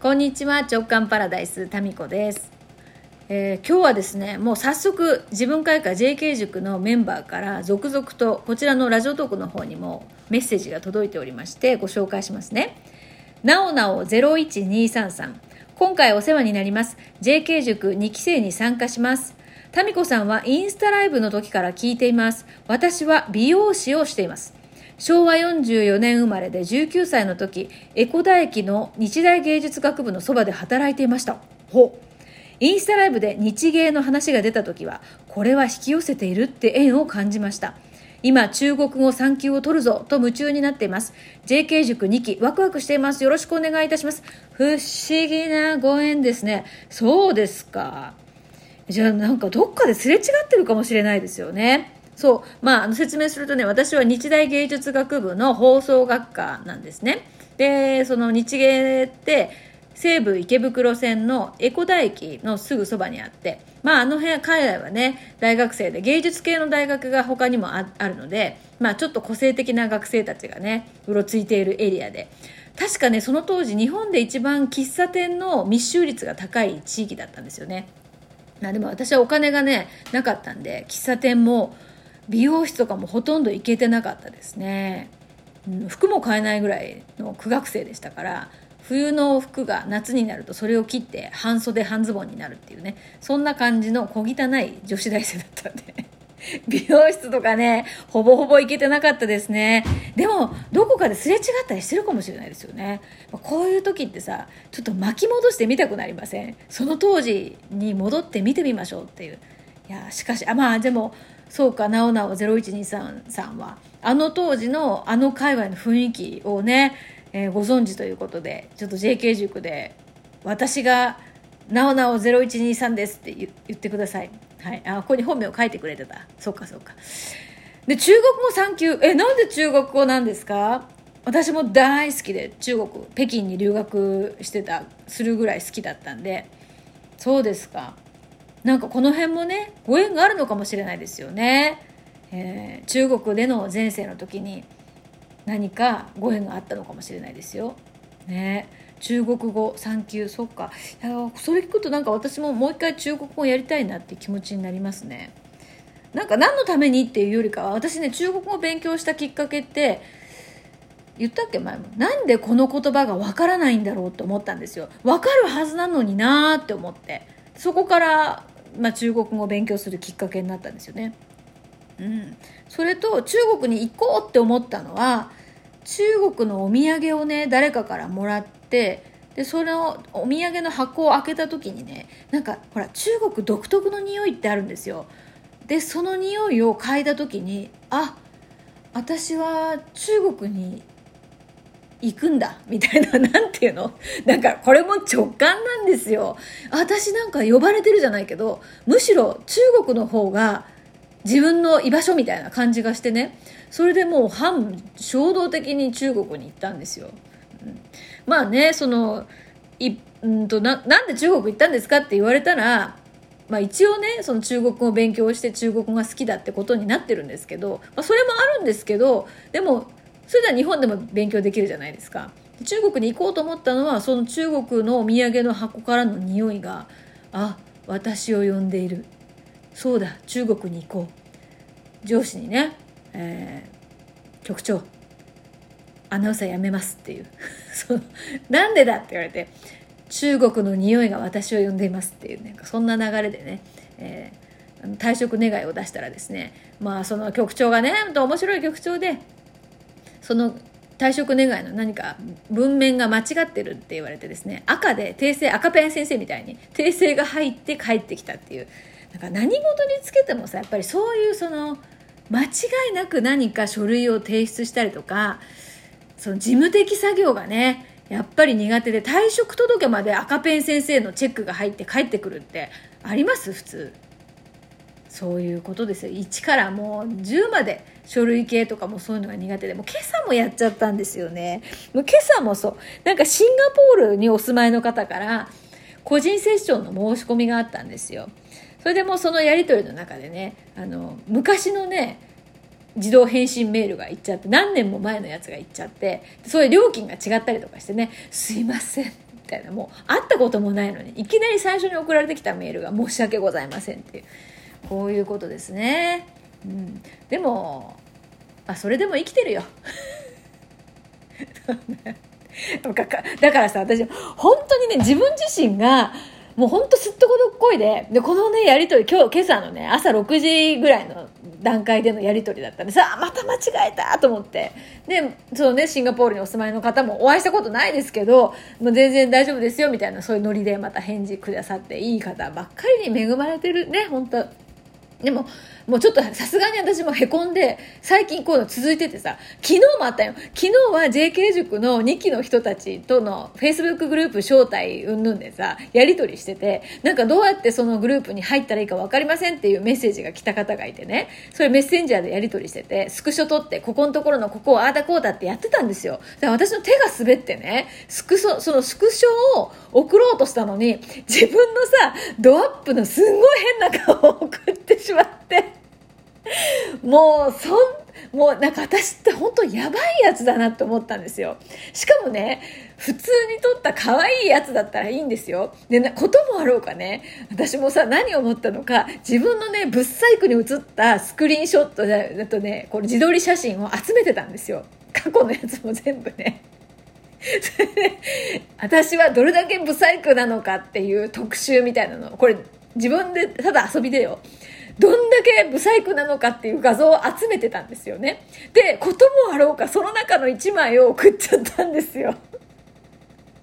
こんにちは直感パラダイスタミコです、えー今日はですねもう早速自分会館 JK 塾のメンバーから続々とこちらのラジオトークの方にもメッセージが届いておりましてご紹介しますね。なおなお01233今回お世話になります JK 塾2期生に参加します。タミコさんはインスタライブの時から聞いています。私は美容師をしています。昭和44年生まれで19歳の時江古田駅の日大芸術学部のそばで働いていました。ほう。インスタライブで日芸の話が出た時はこれは引き寄せているって縁を感じました。今中国語3級を取るぞと夢中になっています。JK 塾2期ワクワクしています。よろしくお願いいたします。不思議なご縁ですね。そうですか。じゃあなんかどっかですれ違ってるかもしれないですよね。そう。まあ、あの説明するとね、私は日大芸術学部の放送学科なんですね。で、その日芸って、西武池袋線の江古田駅のすぐそばにあって、まあ、あの辺、海外はね、大学生で芸術系の大学が他にもああるので、まあ、ちょっと個性的な学生たちがね、うろついているエリアで、確かね、その当時、日本で一番喫茶店の密集率が高い地域だったんですよね。まあでも私はお金がねなかったんで喫茶店も美容室とかもほとんど行けてなかったですね、うん、服も買えないぐらいの苦学生でしたから冬の服が夏になるとそれを切って半袖半ズボンになるっていうねそんな感じの小汚い女子大生だったんで。美容室とかねほぼほぼ行けてなかったですね。でもどこかですれ違ったりしてるかもしれないですよね。こういう時ってさちょっと巻き戻してみたくなりません？その当時に戻って見てみましょうっていう。いやしかしあまあでもそうかなおなお0123さんはあの当時のあの界隈の雰囲気をね、えーご存知ということでちょっと JK 塾で私がなおなお0123ですって言ってください。はい。あ、ここに本名を書いてくれてた。そうかそうか。で、中国語3級。え、なんで中国語なんですか？私も大好きで中国、北京に留学してた、するぐらい好きだったんで。そうですか。なんかこの辺もね、ご縁があるのかもしれないですよね。えー中国での前世の時に何かご縁があったのかもしれないですよ。ね。中国語3級そっか。いやそれ聞くとなんか私ももう一回中国語やりたいなっていう気持ちになりますね。なんか何のためにっていうよりかは私ね中国語を勉強したきっかけって言ったっけ前も。なんでこの言葉がわからないんだろうって思ったんですよ。わかるはずなのになーって思って。そこから、まあ、中国語を勉強するきっかけになったんですよね。うん、それと中国に行こうって思ったのは中国のお土産をね誰かからもらってでそのお土産の箱を開けた時にねなんかほら中国独特の匂いってあるんですよ。でその匂いを嗅いだ時にあ私は中国に行くんだみたいななんていうの？だからこれも直感なんですよ。私なんか呼ばれてるじゃないけどむしろ中国の方が自分の居場所みたいな感じがしてね。それでもう反衝動的に中国に行ったんですよ、うん。まあねそのいんとななんで中国行ったんですかって言われたらまあ、一応ねその中国語を勉強して中国語が好きだってことになってるんですけど、まあ、それもあるんですけどでもそれでは日本でも勉強できるじゃないですか。中国に行こうと思ったのはその中国のお土産の箱からの匂いがあ私を呼んでいる。そうだ中国に行こう。上司にね、えー局長アナウンサー辞めますっていう。そうなんでだって言われて中国の匂いが私を呼んでいますっていうねそんな流れでね、えー退職願いを出したらですねまあその局長がね本当面白い局長でその退職願の何か文面が間違ってるって言われてですね赤で訂正赤ペン先生みたいに訂正が入って帰ってきたっていうなんか何事につけてもさやっぱりそういうその間違いなく何か書類を提出したりとかその事務的作業がねやっぱり苦手で退職届まで赤ペン先生のチェックが入って帰ってくるってあります？普通。そういうことですよ。1からもう10まで書類系とかもそういうのが苦手でもう今朝もやっちゃったんですよね。もう今朝もそうなんかシンガポールにお住まいの方から個人セッションの申し込みがあったんですよ。それでもうそのやり取りの中でねあの昔のね自動返信メールが行っちゃって何年も前のやつが行っちゃってそれ料金が違ったりとかしてね「すいません」みたいなもう会ったこともないのにいきなり最初に送られてきたメールが「申し訳ございません」っていう。こういうことですね、うん、でも、あ、それでも生きてるよ。だからさ私本当にね自分自身がもうほんとすっとこどっこいででこのねやり取り今日今朝のね朝6時ぐらいの段階でのやり取りだったんでさあまた間違えたと思って。でそのねシンガポールにお住まいの方もお会いしたことないですけどもう全然大丈夫ですよみたいなそういうノリでまた返事くださっていい方ばっかりに恵まれてるね本当でももうちょっとさすがに私もへこんで、最近こういうの続いててさ、昨日もあったよ。昨日は JK 塾の2期の人たちとの Facebook グループ招待うんぬんでさ、やり取りしてて、なんかどうやってそのグループに入ったらいいか分かりませんっていうメッセージが来た方がいてね、それメッセンジャーでやり取りしてて、スクショ取って、ここのところのここをああだこうだってやってたんですよ。だから私の手が滑ってね、スクショ、そのスクショを送ろうとしたのに、自分のさ、ドアップのすんごい変な顔を送ってしまって、もうそんもうなんか私って本当やばいやつだなって思ったんですよ。しかもね普通に撮った可愛いやつだったらいいんですよ。でこともあろうかね。私もさ何を思ったのか自分のねブッサイクに写ったスクリーンショットだとねこの自撮り写真を集めてたんですよ。過去のやつも全部ね。私はどれだけブサイクなのかっていう特集みたいなのこれ自分でただ遊びでよ。どんだけブサイクなのかっていう画像を集めてたんですよね。で、こともあろうか、その中の1枚を送っちゃったんですよ。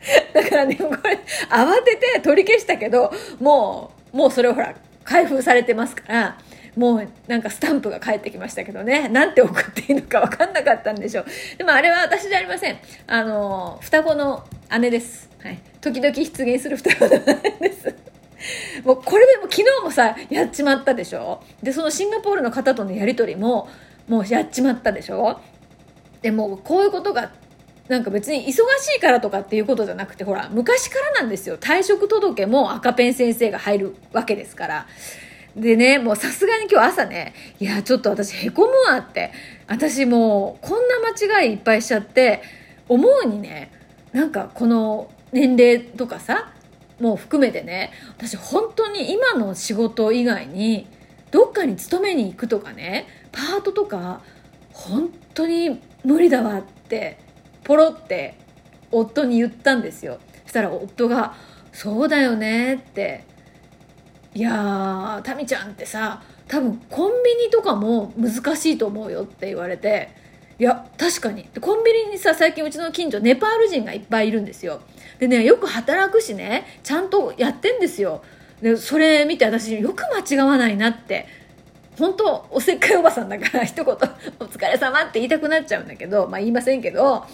だからね、これ、慌てて取り消したけど、もう、もうそれをほら、開封されてますから、もうなんかスタンプが返ってきましたけどね、なんて送っていいのか分かんなかったんでしょう。でもあれは私じゃありません。あの、双子の姉です。はい。時々出現する双子の姉です。もうこれでも昨日もさやっちまったでしょ？でそのシンガポールの方とのやり取りももうやっちまったでしょ？でもこういうことがなんか別に忙しいからとかっていうことじゃなくてほら昔からなんですよ。退職届も赤ペン先生が入るわけですから。でねもうさすがに今日朝ねいやちょっと私へこむわって。私もうこんな間違いいっぱいしちゃって思うにねなんかこの年齢とかさも含めてね私本当に今の仕事以外にどっかに勤めに行くとかねパートとか本当に無理だわってポロって夫に言ったんですよ。そしたら夫が「そうだよね」って「いやータミちゃんってさ多分コンビニとかも難しいと思うよ」って言われていや確かに。コンビニにさ最近うちの近所ネパール人がいっぱいいるんですよ。でねよく働くしねちゃんとやってんですよ。でそれ見て私よく間違わないなって。本当おせっかいおばさんだから 一言「お疲れ様って言いたくなっちゃうんだけどまあ言いませんけど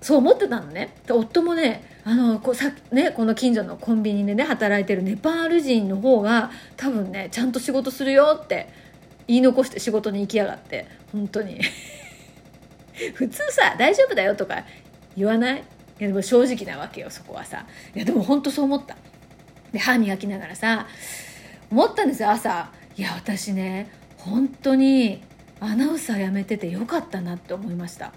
そう思ってたのね。夫もねあのこさ、ね、この近所のコンビニでね働いてるネパール人の方が多分ねちゃんと仕事するよって言い残して仕事に行きやがって。本当に。普通さ大丈夫だよとか言わない？いやでも正直なわけよそこはさ。いやでも本当そう思った。で歯磨きながらさ思ったんですよ朝。いや私ね本当にアナウンサー辞めててよかったなって思いました。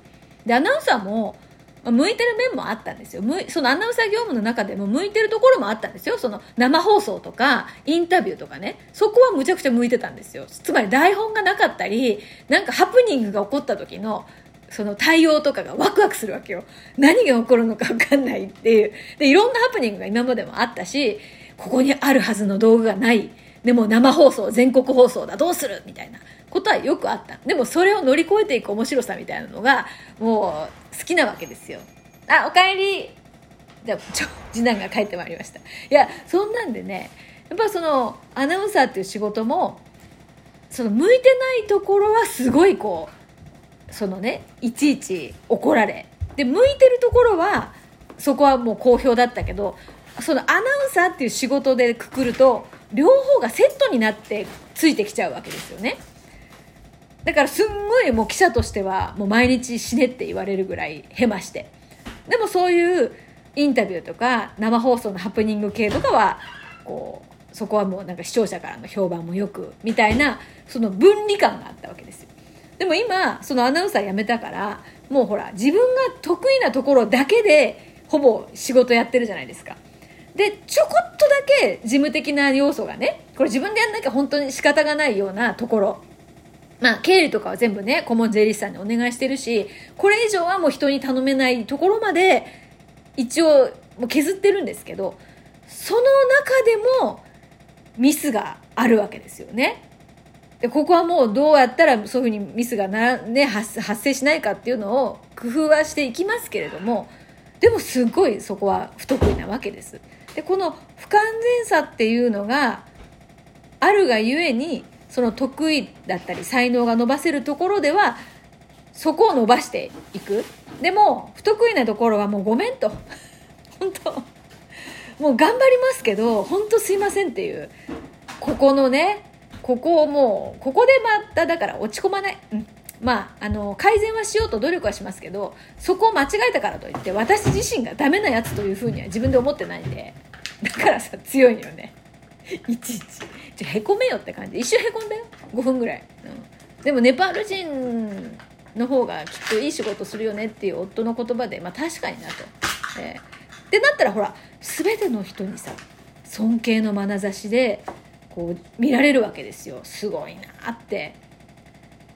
でアナウンサーも向いてる面もあったんですよ。そのアナウンサー業務の中でも向いてるところもあったんですよ。その生放送とかインタビューとかね。そこはむちゃくちゃ向いてたんですよ。つまり台本がなかったりなんかハプニングが起こった時のその対応とかがワクワクするわけよ。何が起こるのか分かんないっていう。で、いろんなハプニングが今までもあったし、ここにあるはずの道具がない。でも生放送、全国放送だ、どうする？みたいなことはよくあった。でもそれを乗り越えていく面白さみたいなのが、もう好きなわけですよ。あ、おかえりじゃあ、次男が帰ってまいりました。いや、そんなんでね、やっぱその、アナウンサーっていう仕事も、その向いてないところはすごいこう、そのねいちいち怒られ。で向いてるところはそこはもう好評だったけどそのアナウンサーっていう仕事でくくると両方がセットになってついてきちゃうわけですよね。だからすんごいもう記者としてはもう毎日死ねって言われるぐらいへまして。でもそういうインタビューとか生放送のハプニング系とかはこうそこはもうなんか視聴者からの評判もよくみたいなその分離感があったわけですよ。でも今そのアナウンサー辞めたからもうほら自分が得意なところだけでほぼ仕事やってるじゃないですかでちょこっとだけ事務的な要素がねこれ自分でやんなきゃ本当に仕方がないようなところまあ、経理とかは全部ね、顧問税理士さんにお願いしてるし、これ以上はもう人に頼めないところまで、一応、もう削ってるんですけど、その中でも、ミスがあるわけですよね。で、ここはもうどうやったらそういうふうにミスがな、ね、発生しないかっていうのを工夫はしていきますけれども、でもすごいそこは不得意なわけです。で、この不完全さっていうのがあるがゆえに、その得意だったり才能が伸ばせるところではそこを伸ばしていく。でも不得意なところはもうごめんと。本当もう頑張りますけど本当すいませんっていう。ここのねここをもうここでまただから落ち込まない、うん、まああの改善はしようと努力はしますけどそこを間違えたからといって私自身がダメなやつというふうには自分で思ってないんでだからさ強いのよね。いちいち。じゃへこめよって感じ。一瞬へこんだよ。5分ぐらい、うん、でもネパール人の方がきっといい仕事するよねっていう夫の言葉でまあ確かになと。えー、でなったらほら全ての人にさ尊敬の眼差しでこう見られるわけですよ。すごいなって。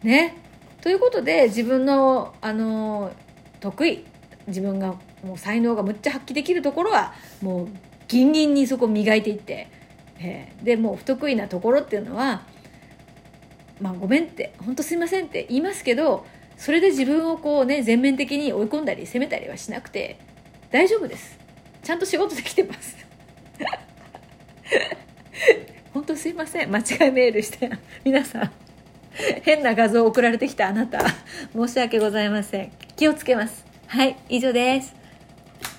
ね。ということで自分のあの得意自分がもう才能がむっちゃ発揮できるところはもうギンギンにそこ磨いていってえー、でもう不得意なところっていうのはまあごめんって本当すいませんって言いますけどそれで自分をこうね全面的に追い込んだり責めたりはしなくて大丈夫です。ちゃんと仕事できてます本当すいません。間違いメールして。皆さん。変な画像送られてきた。あなた。申し訳ございません。気をつけます。はい以上です。